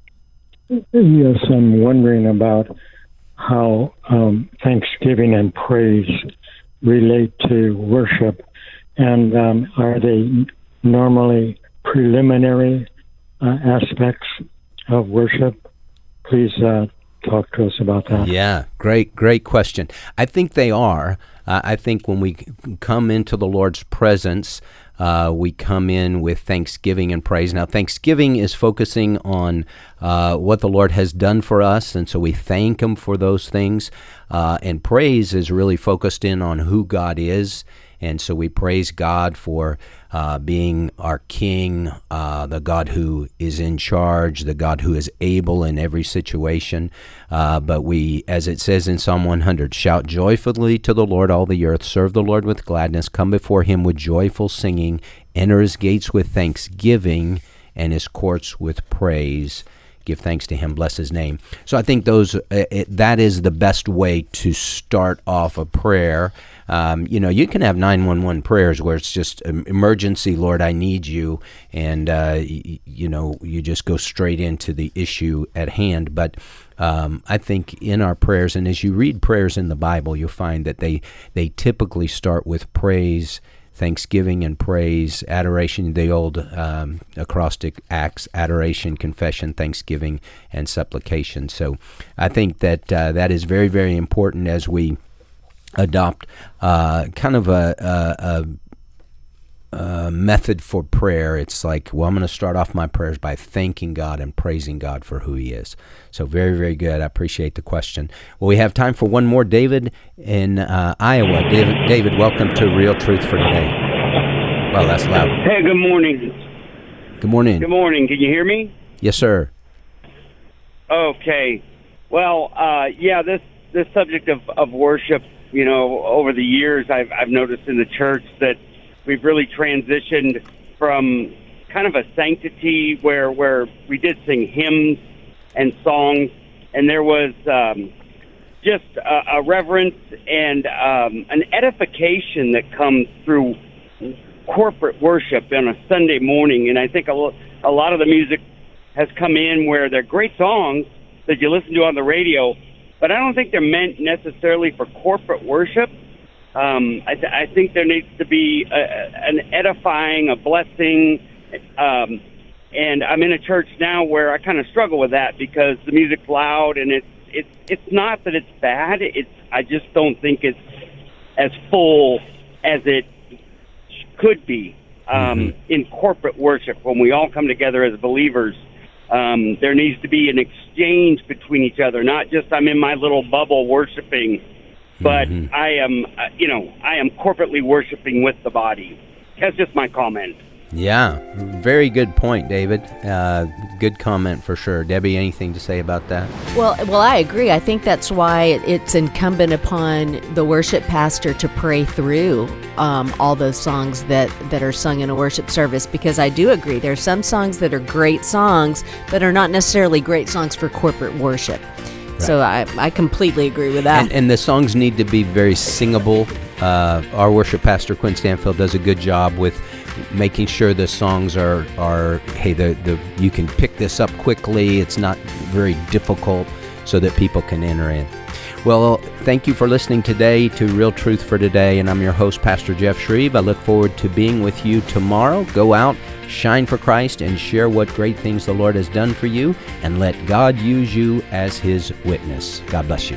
Speaker 20: Yes, I'm wondering about how um, thanksgiving and praise relate to worship, and um, are they normally preliminary uh, aspects of worship? Please uh, talk to us about that.
Speaker 1: Yeah, great, great question. I think they are. Uh, I think when we come into the Lord's presence, uh, we come in with thanksgiving and praise. Now, thanksgiving is focusing on uh, what the Lord has done for us, and so we thank Him for those things. Uh, and praise is really focused in on who God is and so we praise God for uh, being our King, uh, the God who is in charge, the God who is able in every situation. Uh, but we, as it says in Psalm 100, shout joyfully to the Lord, all the earth, serve the Lord with gladness, come before him with joyful singing, enter his gates with thanksgiving, and his courts with praise give thanks to him bless his name so i think those uh, it, that is the best way to start off a prayer um, you know, you can have 911 prayers where it's just emergency, Lord, I need you. And, uh, y- you know, you just go straight into the issue at hand. But um, I think in our prayers, and as you read prayers in the Bible, you'll find that they, they typically start with praise thanksgiving and praise, adoration, the old um, acrostic acts, adoration, confession, thanksgiving, and supplication. So I think that uh, that is very, very important as we adopt uh, kind of a, a, a, a, method for prayer. It's like, well, I'm going to start off my prayers by thanking God and praising God for who He is. So, very, very good. I appreciate the question. Well, we have time for one more. David in uh, Iowa. David, David, welcome to Real Truth for Today. Well, that's loud.
Speaker 21: Hey, good morning.
Speaker 1: Good morning.
Speaker 21: Good morning. Can you hear me?
Speaker 1: Yes, sir.
Speaker 21: Okay. Well, uh, yeah, this this subject of, of worship you know, over the years, I've, I've noticed in the church that we've really transitioned from kind of a sanctity where where we did sing hymns and songs, and there was um, just a, a reverence and um, an edification that comes through corporate worship on a Sunday morning. And I think a, a lot of the music has come in where they're great songs that you listen to on the radio, but I don't think they're meant necessarily for corporate worship. Um, I, th- I think there needs to be a, an edifying, a blessing. Um, and I'm in a church now where I kind of struggle with that because the music's loud and it's it's it's not that it's bad. It's I just don't think it's as full as it could be um, mm-hmm. in corporate worship when we all come together as believers um, there needs to be an exchange between each other, not just I'm in my little bubble worshiping, but mm-hmm. I am, uh, you know, I am corporately worshiping with the body. That's just my comment.
Speaker 1: Yeah, very good point, David. Uh, good comment for sure. Debbie, anything to say about that?
Speaker 2: Well, well, I agree. I think that's why it's incumbent upon the worship pastor to pray through um, all those songs that that are sung in a worship service. Because I do agree, there are some songs that are great songs, but are not necessarily great songs for corporate worship. Right. So I, I completely agree with that.
Speaker 1: And, and the songs need to be very singable. Uh, our worship pastor Quinn Stanfield does a good job with making sure the songs are are hey the the you can pick this up quickly. It's not very difficult, so that people can enter in. Well, thank you for listening today to Real Truth for Today, and I'm your host, Pastor Jeff Schreve. I look forward to being with you tomorrow. Go out, shine for Christ, and share what great things the Lord has done for you, and let God use you as His witness. God bless you.